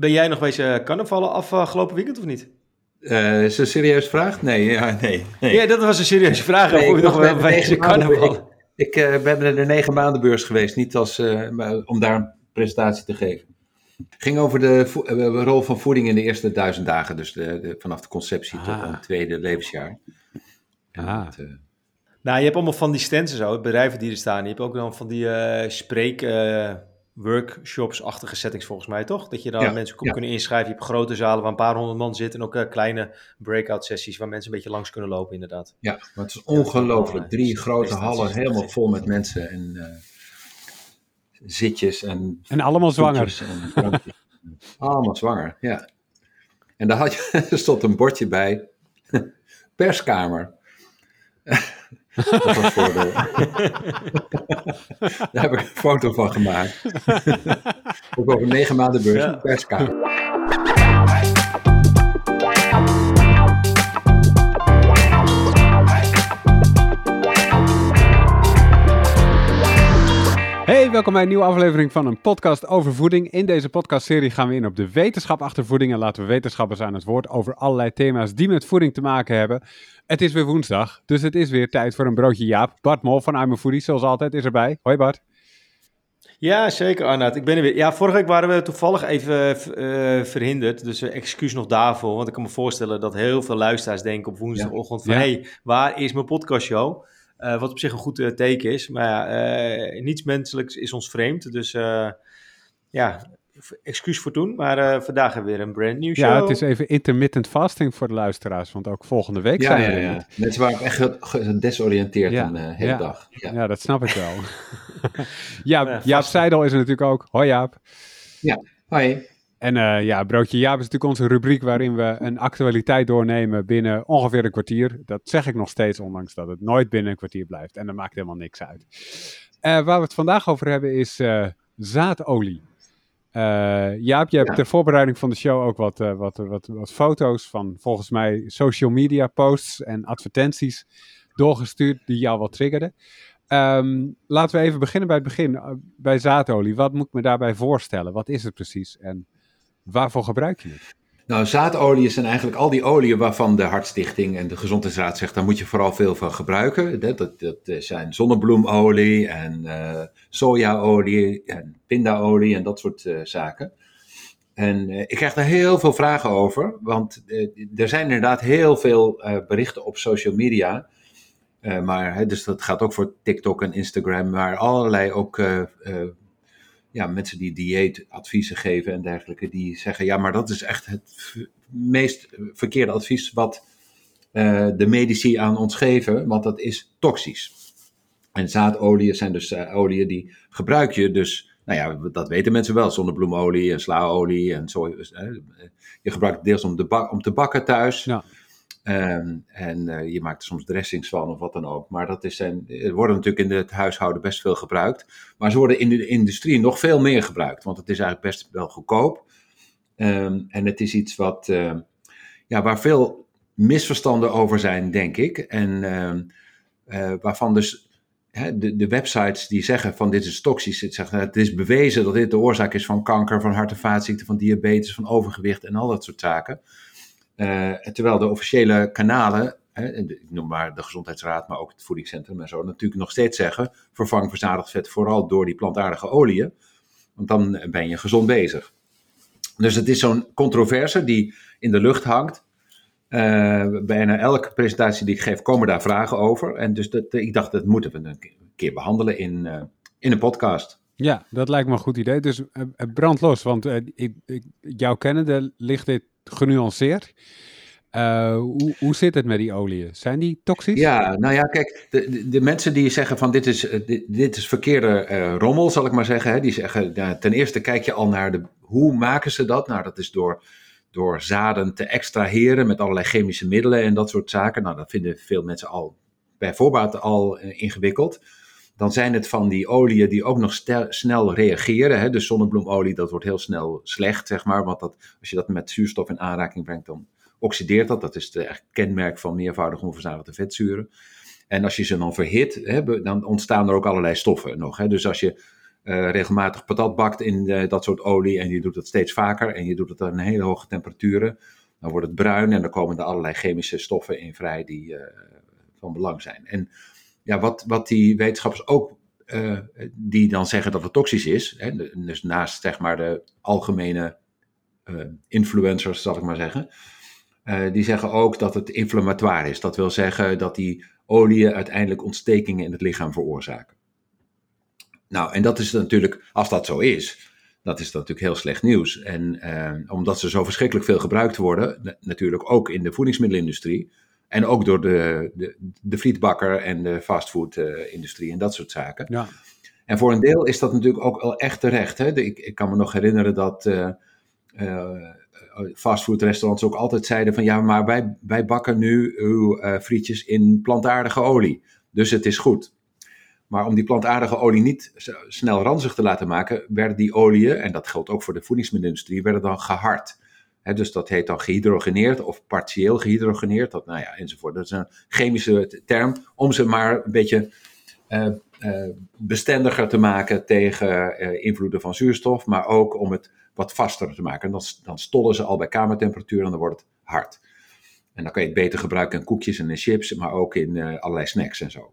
Ben jij nog bezig carnavallen afgelopen weekend of niet? Uh, is een serieuze vraag? Nee, ja, nee, nee. Ja, dat was een serieuze vraag. Nee, of je nog wel bezig carnavallen? Ik, ik uh, ben naar de negen maanden beurs geweest, niet als, uh, om daar een presentatie te geven. Het ging over de, rol van voeding in de eerste duizend dagen, dus de, de, vanaf de conceptie ah. tot een tweede levensjaar. Ah. Nou, je hebt allemaal van die stands en zo, bedrijven die er staan. Je hebt ook dan van die spreek workshops-achtige settings volgens mij, toch? Dat je dan mensen kunnen inschrijven. Je hebt grote zalen waar een paar honderd man zitten en ook uh, kleine breakout sessies waar mensen een beetje langs kunnen lopen inderdaad. Ja, maar het is ongelooflijk. Drie grote hallen helemaal vol met mensen en uh, zitjes en... En allemaal zwanger. En allemaal zwanger, ja. En daar had je, er stond een bordje bij, perskamer. Dat was voor de... Daar heb ik een foto van gemaakt. Ook over negen maanden beurs, ja. perskamer. Welkom bij een nieuwe aflevering van een podcast over voeding. In deze podcastserie gaan we in op de wetenschap achter voeding en laten we wetenschappers aan het woord over allerlei thema's die met voeding te maken hebben. Het is weer woensdag, dus het is weer tijd voor een broodje Jaap. Bart Mol van I'm Foodie, zoals altijd, is erbij. Hoi Bart. Ja, zeker Arnaud. Ik ben er weer. Ja, vorige week waren we toevallig even uh, verhinderd. Dus uh, excuus nog daarvoor. Want ik kan me voorstellen dat heel veel luisteraars denken op woensdagochtend van... hé, hey, waar is mijn podcastshow? Uh, wat op zich een goed teken is. Maar ja, niets menselijks is ons vreemd. Dus ja, excuus voor toen, maar uh, vandaag hebben we weer een brand new show. Ja, het is even intermittent fasting voor de luisteraars, want ook volgende week zijn we ja, ja. Mensen waren echt gedesoriënteerd ja, een uh, hele dag. Ja. dat snap ik wel. ja, Jaap Seidel is er natuurlijk ook. Hoi Jaap. Ja, hoi. En uh, ja, Broodje Jaap is natuurlijk onze rubriek waarin we een actualiteit doornemen binnen ongeveer een kwartier. Dat zeg ik nog steeds, ondanks dat het nooit binnen een kwartier blijft. En dat maakt helemaal niks uit. waar we het vandaag over hebben is zaadolie. Uh, Jaap, je hebt ter voorbereiding van de show ook wat, uh, wat, wat, wat foto's van volgens mij social media posts en advertenties doorgestuurd die jou wat triggerden. Um, laten we even beginnen bij het begin, uh, bij zaadolie. Wat moet ik me daarbij voorstellen? Wat is het precies en waarvoor gebruik je het? Nou, zaadolie zijn eigenlijk al die oliën waarvan de Hartstichting en de Gezondheidsraad zegt, daar moet je vooral veel van gebruiken. Dat, dat, zijn zonnebloemolie en uh, sojaolie en pindaolie en dat soort uh, zaken. En uh, ik krijg er heel veel vragen over, want er zijn inderdaad heel veel berichten op social media. maar, hè, dus dat gaat ook voor TikTok en Instagram, maar allerlei ook ja, mensen die dieetadviezen geven en dergelijke, die zeggen: ja, maar dat is echt het meest verkeerde advies wat uh, de medici aan ons geven, want dat is toxisch. En zaadolieën zijn dus uh, oliën die gebruik je dus, nou ja, dat weten mensen wel, zonnebloemolie en slaolie en zo. Uh, je gebruikt het deels om, bak, om te bakken thuis. Ja. Ehm, en uh, je maakt er soms dressings van of wat dan ook. Maar dat is, en, worden natuurlijk in het huishouden best veel gebruikt. Maar ze worden in de industrie nog veel meer gebruikt. Want het is eigenlijk best wel goedkoop. Um, en het is iets wat, uh, ja, waar veel misverstanden over zijn, denk ik. En uh, waarvan dus hè, de, de, websites die zeggen van dit is toxisch. Het, zeggen, het is bewezen dat dit de oorzaak is van kanker, van hart- en vaatziekten, van diabetes, van overgewicht en al dat soort zaken. Uh, terwijl de officiële kanalen, ik noem maar de Gezondheidsraad, maar ook het Voedingscentrum en zo, natuurlijk nog steeds zeggen: vervang verzadigd vet vooral door die plantaardige oliën, want dan ben je gezond bezig. Dus het is zo'n controverse die in de lucht hangt. Uh, bijna elke presentatie die ik geef, komen daar vragen over. En dus dat, ik dacht, dat moeten we een keer behandelen in, uh, in een podcast. Ja, dat lijkt me een goed idee. Dus uh, brand los, want ik, ik, jouw kennende ligt dit genuanceerd. Uh, hoe, hoe zit het met die oliën? Zijn die toxisch? Ja, nou ja, kijk, de, de mensen die zeggen van dit is, eh, dit, is verkeerde uh, rommel, zal ik maar zeggen. Hè, die zeggen, nou, ten eerste kijk je al naar de, hoe maken ze dat? Nou, dat is door, door zaden te extraheren met allerlei chemische middelen en dat soort zaken. Nou, dat vinden veel mensen al bij voorbaat al ingewikkeld. Dan zijn het van die oliën die ook nog snel reageren. Hè? De zonnebloemolie, dat wordt heel snel slecht, zeg maar. Want dat, als je dat met zuurstof in aanraking brengt, dan oxideert dat. Dat is het kenmerk van meervoudig onverzadigde vetzuren. En als je ze dan verhit, hè, dan ontstaan er ook allerlei stoffen nog. Hè? Dus als je regelmatig patat bakt in dat soort olie en je doet het steeds vaker en je doet het aan hele hoge temperaturen, dan wordt het bruin en dan komen er allerlei chemische stoffen in vrij die van belang zijn. En ja, wat, wat die wetenschappers ook, die dan zeggen dat het toxisch is, hè, dus naast zeg maar de algemene influencers, zal ik maar zeggen, uh, die zeggen ook dat het inflammatoire is. Dat wil zeggen dat die oliën uiteindelijk ontstekingen in het lichaam veroorzaken. Nou, en dat is natuurlijk, als dat zo is, dat is natuurlijk heel slecht nieuws. En uh, omdat ze zo verschrikkelijk veel gebruikt worden, natuurlijk ook in de voedingsmiddelenindustrie. En ook door de, de, de frietbakker en de fastfoodindustrie en dat soort zaken. Ja. En voor een deel is dat natuurlijk ook wel echt terecht. Hè? ik, ik, kan me nog herinneren dat uh, fastfoodrestaurants ook altijd zeiden van ja, maar wij, wij bakken nu uw uh, frietjes in plantaardige olie. Dus het is goed. Maar om die plantaardige olie niet snel ranzig te laten maken, werden die oliën, en dat geldt ook voor de voedingsmiddelenindustrie, werden dan gehard. Dus dat heet dan gehydrogeneerd of partieel gehydrogeneerd, dat, nou ja, enzovoort. Dat is een chemische term om ze maar een beetje uh, uh, bestendiger te maken tegen invloeden van zuurstof, maar ook om het wat vaster te maken. En dan, dan stollen ze al bij kamertemperatuur en dan wordt het hard. En dan kan je het beter gebruiken in koekjes en in chips, maar ook in allerlei snacks en zo.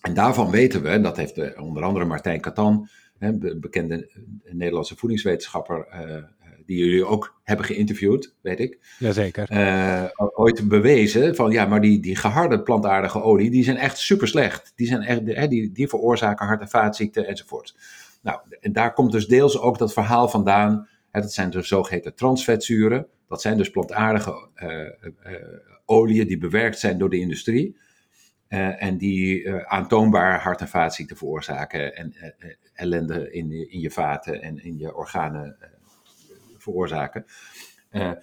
En daarvan weten we, en dat heeft onder andere Martijn Katan, hè, bekende eh, Nederlandse voedingswetenschapper, die jullie ook hebben geïnterviewd, weet ik. Jazeker. ooit bewezen van ja, maar die, die geharde plantaardige olie, die zijn echt super slecht. Die, zijn echt, die, die veroorzaken hart- en vaatziekten enzovoort. Nou, en daar komt dus deels ook dat verhaal vandaan. Hè, dat zijn de zogeheten transvetzuren. Dat zijn dus plantaardige uh, uh, oliën die bewerkt zijn door de industrie. Uh, en die aantoonbaar hart- en vaatziekten veroorzaken. En ellende in, in je vaten en in je organen veroorzaken.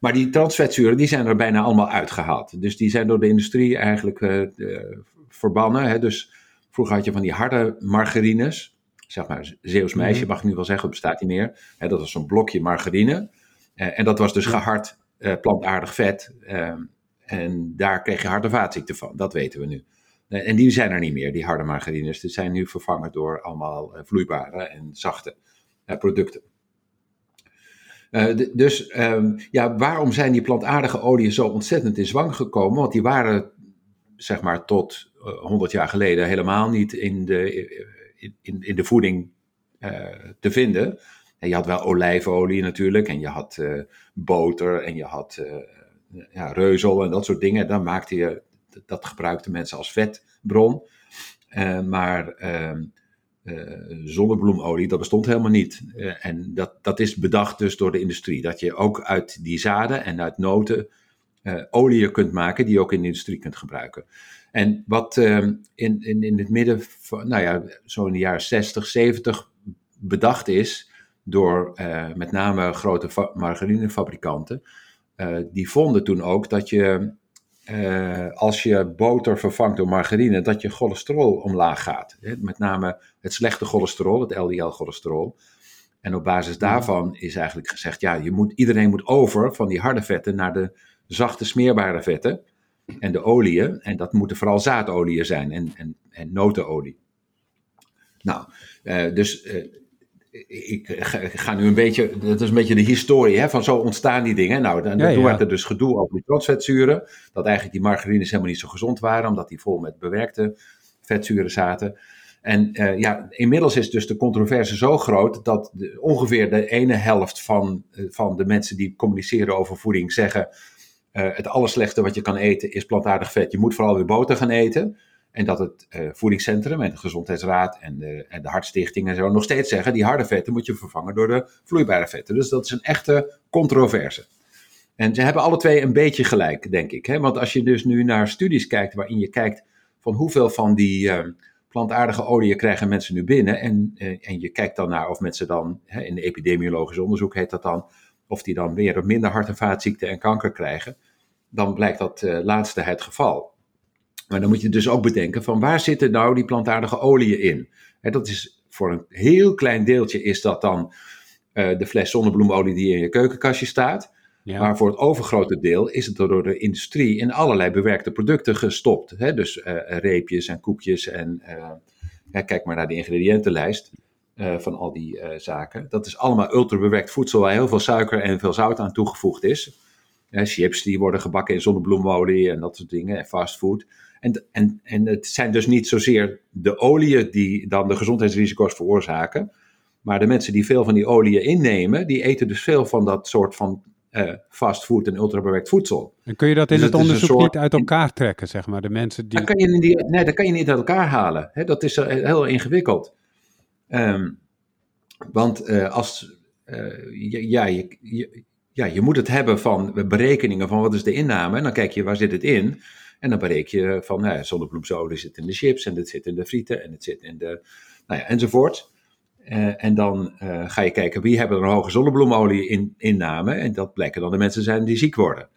maar die transvetzuren die zijn er bijna allemaal uitgehaald. Dus die zijn door de industrie eigenlijk verbannen. Hè. Dus vroeger had je van die harde margarines zeg maar, Zeeuws meisje, mhm. mag ik nu wel zeggen, dat bestaat niet meer. dat was zo'n blokje margarine. Uh, en dat was dus gehard plantaardig vet. Uh, en daar kreeg je harde vaatziekten van, dat weten we nu. en die zijn er niet meer, die harde margarines. Die zijn nu vervangen door allemaal vloeibare en zachte producten. Dus um, ja, waarom zijn die plantaardige oliën zo ontzettend in zwang gekomen? Want die waren, zeg maar, tot 100 jaar geleden helemaal niet in de in, in de voeding te vinden. En je had wel olijfolie natuurlijk, en je had boter, en je had ja, reuzel en dat soort dingen. Dan maakte je, dat gebruikten mensen als vetbron. maar ehm, zonnebloemolie, dat bestond helemaal niet. en dat, dat is bedacht dus door de industrie. Dat je ook uit die zaden en uit noten olie kunt maken die je ook in de industrie kunt gebruiken. En wat ehm, in, in, in het midden van, nou ja, zo in de jaren 60, 70 bedacht is door uh, met name grote margarinefabrikanten, uh, die vonden toen ook dat je, uh, als je boter vervangt door margarine, dat je cholesterol omlaag gaat. Hè? Met name het slechte cholesterol, het LDL-cholesterol. En op basis daarvan is eigenlijk gezegd, ja, je moet, iedereen moet over van die harde vetten naar de zachte smeerbare vetten en de oliën. En dat moeten vooral zaadolieën zijn en, en, en notenolie. Nou, uh, dus uh, ik ga nu een beetje, dat is een beetje de historie hè, van zo ontstaan die dingen. Nou, dan, ja, toen werd er dus gedoe over die transvetzuren. Dat eigenlijk die margarines helemaal niet zo gezond waren, omdat die vol met bewerkte vetzuren zaten. En uh, ja, inmiddels is dus de controverse zo groot dat de, ongeveer de ene helft van, van de mensen die communiceren over voeding zeggen uh, het allerslechtste wat je kan eten is plantaardig vet. Je moet vooral weer boter gaan eten. En dat het uh, voedingscentrum en de gezondheidsraad en de, en de hartstichting en zo nog steeds zeggen, die harde vetten moet je vervangen door de vloeibare vetten. Dus dat is een echte controverse. En ze hebben alle twee een beetje gelijk, denk ik. Hè? Want als je dus nu naar studies kijkt waarin je kijkt van hoeveel van die uh, plantaardige oliën krijgen mensen nu binnen. En, uh, en je kijkt dan naar of mensen dan, hè, in de epidemiologisch onderzoek heet dat dan, of die dan weer minder hart- en vaatziekten en kanker krijgen, dan blijkt dat uh, laatste het geval. Maar dan moet je dus ook bedenken van waar zitten nou die plantaardige oliën in? dat is voor een heel klein deeltje is dat dan uh, de fles zonnebloemolie die in je keukenkastje staat. Ja. Maar voor het overgrote deel is het door de industrie in allerlei bewerkte producten gestopt. Dus uh, reepjes en koekjes en kijk maar naar de ingrediëntenlijst. van al die zaken. Dat is allemaal ultrabewerkt voedsel waar heel veel suiker en veel zout aan toegevoegd is. chips die worden gebakken in zonnebloemolie en dat soort dingen, en fastfood. En, en, en het zijn dus niet zozeer de oliën die dan de gezondheidsrisico's veroorzaken. Maar de mensen die veel van die oliën innemen, die eten dus veel van dat soort van uh, fastfood en ultrabewerkt voedsel. En kun je dat in dus het, onderzoek niet uit elkaar trekken, zeg maar? De mensen die... Dat kan je, die, nee, dat kan je niet uit elkaar halen. Dat is uh, heel ingewikkeld. Um, want uh, als, ja, je, je, ja, je moet het hebben van berekeningen van wat is de inname. En dan kijk je waar zit het in. En dan bereken je van nou, zonnebloemsolie zit in de chips en het zit in de frieten en het zit in de, nou ja, enzovoort. Uh, en dan uh, ga je kijken wie hebben er een hoge zonnebloemolie in, inname. En dat blijken dan de mensen zijn die ziek worden.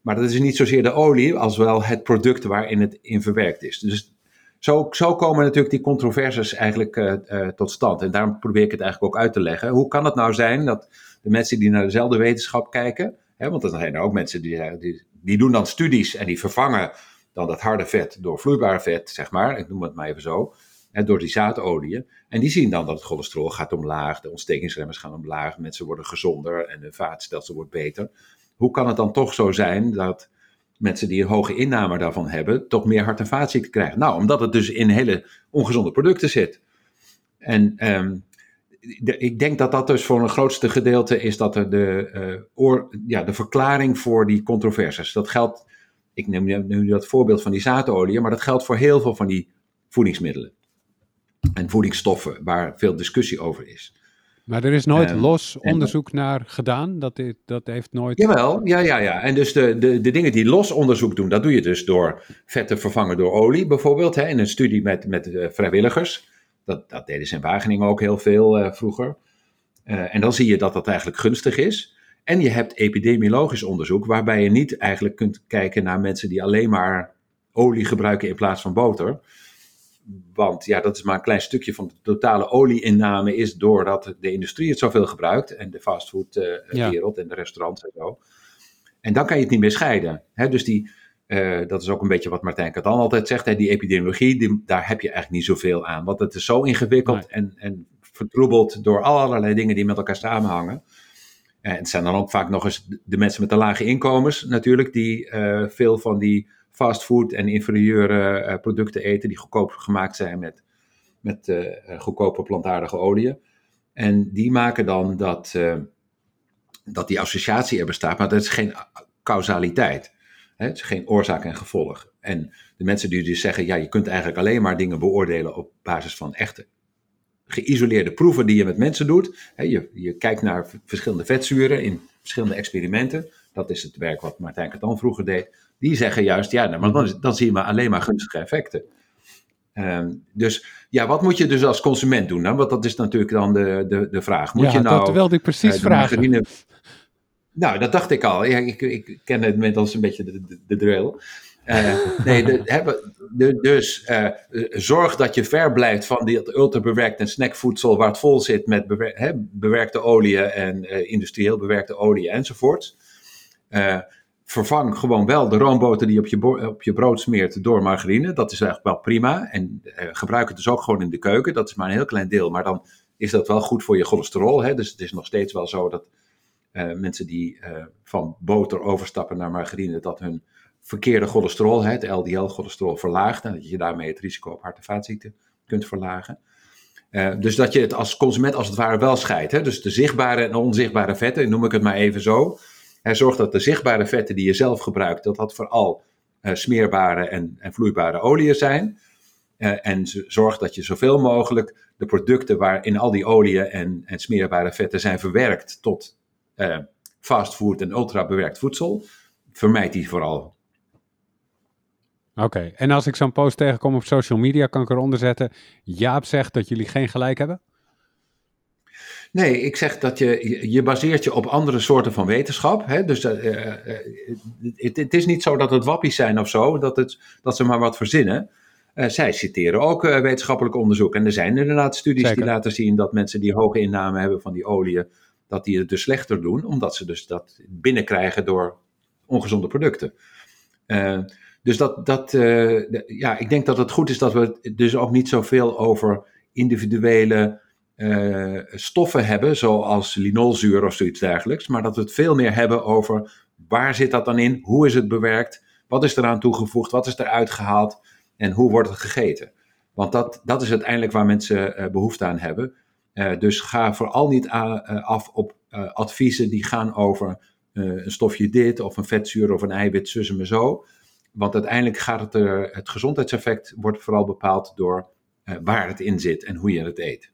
Maar dat is niet zozeer de olie als wel het product waarin het in verwerkt is. Dus zo, zo komen natuurlijk die controversies eigenlijk uh, tot stand. En daarom probeer ik het eigenlijk ook uit te leggen. Hoe kan het nou zijn dat de mensen die naar dezelfde wetenschap kijken, hè, want er zijn er ook mensen die, die, die doen dan studies en die vervangen dan dat harde vet door vloeibaar vet, zeg maar, ik noem het maar even zo, hè, door die zaadolieën. En die zien dan dat het cholesterol gaat omlaag, de ontstekingsremmers gaan omlaag, mensen worden gezonder en hun vaatstelsel wordt beter. Hoe kan het dan toch zo zijn dat mensen die een hoge inname daarvan hebben, toch meer hart- en vaatziekten krijgen? Nou, omdat het dus in hele ongezonde producten zit. En ik denk dat dat dus voor een grootste gedeelte is dat er de, uh, oor, ja, de verklaring voor die controversies. Dat geldt, ik neem nu dat voorbeeld van die zaadolie, maar dat geldt voor heel veel van die voedingsmiddelen. En voedingsstoffen, waar veel discussie over is. Maar er is nooit um, los onderzoek naar gedaan? Dat, dat heeft nooit... Jawel, ja, ja, ja. En dus de, de, de dingen die los onderzoek doen, dat doe je dus door vetten vervangen door olie bijvoorbeeld. Hè, in een studie met, met uh, vrijwilligers. Dat, dat deden ze in Wageningen ook heel veel uh, vroeger. Uh, en dan zie je dat dat eigenlijk gunstig is. En je hebt epidemiologisch onderzoek, waarbij je niet eigenlijk kunt kijken naar mensen die alleen maar olie gebruiken in plaats van boter. Want ja, dat is maar een klein stukje van de totale olieinname, is doordat de industrie het zoveel gebruikt. En de fastfoodwereld uh, ja. en de restaurants en zo. En dan kan je het niet meer scheiden. Hè? Dus die, uh, dat is ook een beetje wat Martijn Katan altijd zegt. Hè, die epidemiologie, die, daar heb je eigenlijk niet zoveel aan. Want het is zo ingewikkeld nee. en, en vertroebeld door allerlei dingen die met elkaar samenhangen. En het zijn dan ook vaak nog eens de mensen met de lage inkomens natuurlijk, die uh, veel van die fastfood en inferieure uh, producten eten, die goedkoop gemaakt zijn met, met uh, goedkope plantaardige oliën. En die maken dan dat, dat die associatie er bestaat, maar dat is geen causaliteit. Het is geen oorzaak en gevolg. En de mensen die dus zeggen, ja, je kunt eigenlijk alleen maar dingen beoordelen op basis van echte geïsoleerde proeven die je met mensen doet. Je, je kijkt naar verschillende vetzuren in verschillende experimenten. Dat is het werk wat Martijn Katan vroeger deed. Die zeggen juist, ja, nou, maar dan, dan zie je maar alleen maar gunstige effecten. Um, dus ja, wat moet je dus als consument doen? Nou? Want dat is natuurlijk dan de, de, de vraag. Moet ja, je nou, dat wilde ik precies uh, vragen. Margarine, nou, dat dacht ik al. Ja, ik, ik ken het inmiddels een beetje de, de, de drill. Uh, nee, de, hebben, de, dus uh, zorg dat je ver blijft van die ultrabewerkt en snackvoedsel waar het vol zit met bewer, he, bewerkte oliën en uh, industrieel bewerkte olie enzovoort. vervang gewoon wel de roomboter die je op je, op je brood smeert door margarine. Dat is eigenlijk wel prima. En gebruik het dus ook gewoon in de keuken. Dat is maar een heel klein deel, maar dan is dat wel goed voor je cholesterol. Hè? Dus het is nog steeds wel zo dat mensen die van boter overstappen naar margarine, dat hun verkeerde cholesterol, het LDL-cholesterol, verlaagt. En dat je daarmee het risico op hart- en vaatziekten kunt verlagen. Uh, dus dat je het als consument als het ware wel scheidt. Hè? Dus de zichtbare en onzichtbare vetten, noem ik het maar even zo. Hij zorgt dat de zichtbare vetten die je zelf gebruikt, dat dat vooral uh, smeerbare en, en, vloeibare oliën zijn. En zorg dat je zoveel mogelijk de producten waarin al die oliën en, en smeerbare vetten zijn verwerkt tot fastfood en ultra bewerkt voedsel, vermijd die vooral. Oké, en als ik zo'n post tegenkom op social media, kan ik eronder zetten: Jaap zegt dat jullie geen gelijk hebben? Nee, ik zeg dat je, je baseert je op andere soorten van wetenschap. Hè? Dus uh, uh, het, het, is niet zo dat het wappies zijn of zo, dat, het, dat ze maar wat verzinnen. Uh, zij citeren ook wetenschappelijk onderzoek. En er zijn inderdaad studies Zeker. die laten zien dat mensen die hoge inname hebben van die oliën, dat die het dus slechter doen, omdat ze dus dat binnenkrijgen door ongezonde producten. Dus dat, dat uh, ja, ik denk dat het goed is dat we dus ook niet zoveel over individuele stoffen hebben, zoals linolzuur of zoiets dergelijks, maar dat we het veel meer hebben over waar zit dat dan in, hoe is het bewerkt, wat is eraan toegevoegd, wat is eruit gehaald en hoe wordt het gegeten. Want dat, dat is uiteindelijk waar mensen behoefte aan hebben. Dus ga vooral niet af op adviezen die gaan over een stofje dit of een vetzuur of een eiwit, zus en zo. Want uiteindelijk gaat het er, het gezondheidseffect wordt vooral bepaald door waar het in zit en hoe je het eet.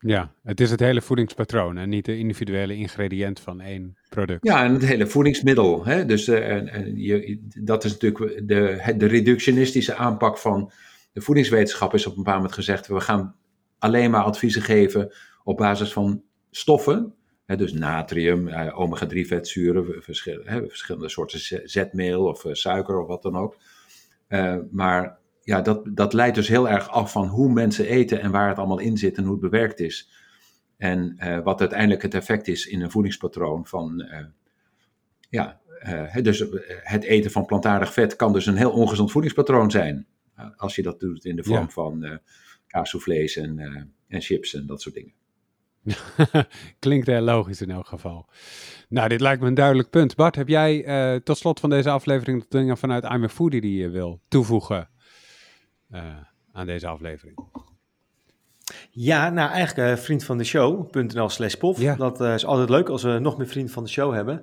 Ja, het is het hele voedingspatroon en niet de individuele ingrediënt van één product. Ja, en het hele voedingsmiddel. Hè? Dus uh, en, en je, dat is natuurlijk de, de reductionistische aanpak van de voedingswetenschap is op een bepaald moment gezegd, we gaan alleen maar adviezen geven op basis van stoffen dus natrium, uh, omega-3 vetzuren, verschillende soorten zetmeel of uh, suiker of wat dan ook. Uh, maar ja, dat, dat leidt dus heel erg af van hoe mensen eten en waar het allemaal in zit en hoe het bewerkt is. En wat uiteindelijk het effect is in een voedingspatroon van, ja, dus het eten van plantaardig vet kan dus een heel ongezond voedingspatroon zijn. als je dat doet in de vorm ja. van kaasvlees en, en chips en dat soort dingen. Klinkt heel logisch in elk geval. Nou, dit lijkt me een duidelijk punt. Bart, heb jij uh, tot slot van deze aflevering dingen vanuit I'm a Foodie die je wil toevoegen uh, aan deze aflevering? Ja, nou eigenlijk uh, vriend van de show.nl slash pof. Ja. Dat is altijd leuk als we nog meer vrienden van de show hebben.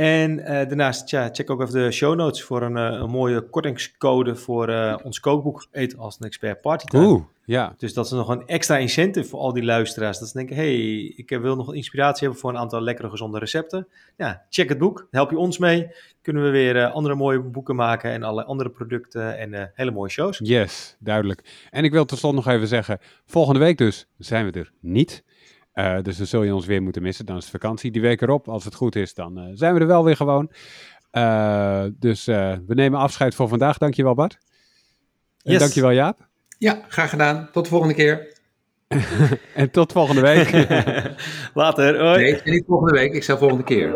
En uh, daarnaast, ja, check ook even de show notes voor een, een mooie kortingscode voor uh, ons kookboek Eet als een expert partytime. Oeh, ja. Dus dat is nog een extra incentive voor al die luisteraars. Dat ze denken, hey, ik wil nog inspiratie hebben voor een aantal lekkere gezonde recepten. Ja, check het boek, help je ons mee. Kunnen we weer andere mooie boeken maken en alle andere producten en hele mooie shows. Yes, duidelijk. En ik wil tot slot nog even zeggen, volgende week dus zijn we er niet. Uh, dus dan zul je ons weer moeten missen. Dan is het vakantie. Die week erop, als het goed is, dan uh, zijn we er wel weer gewoon. Uh, dus we nemen afscheid voor vandaag. Dankjewel Bart. En yes. dankjewel Jaap. Ja, graag gedaan. Tot de volgende keer. en tot volgende week. Later. Hoi. Nee, niet volgende week. Ik zeg volgende keer.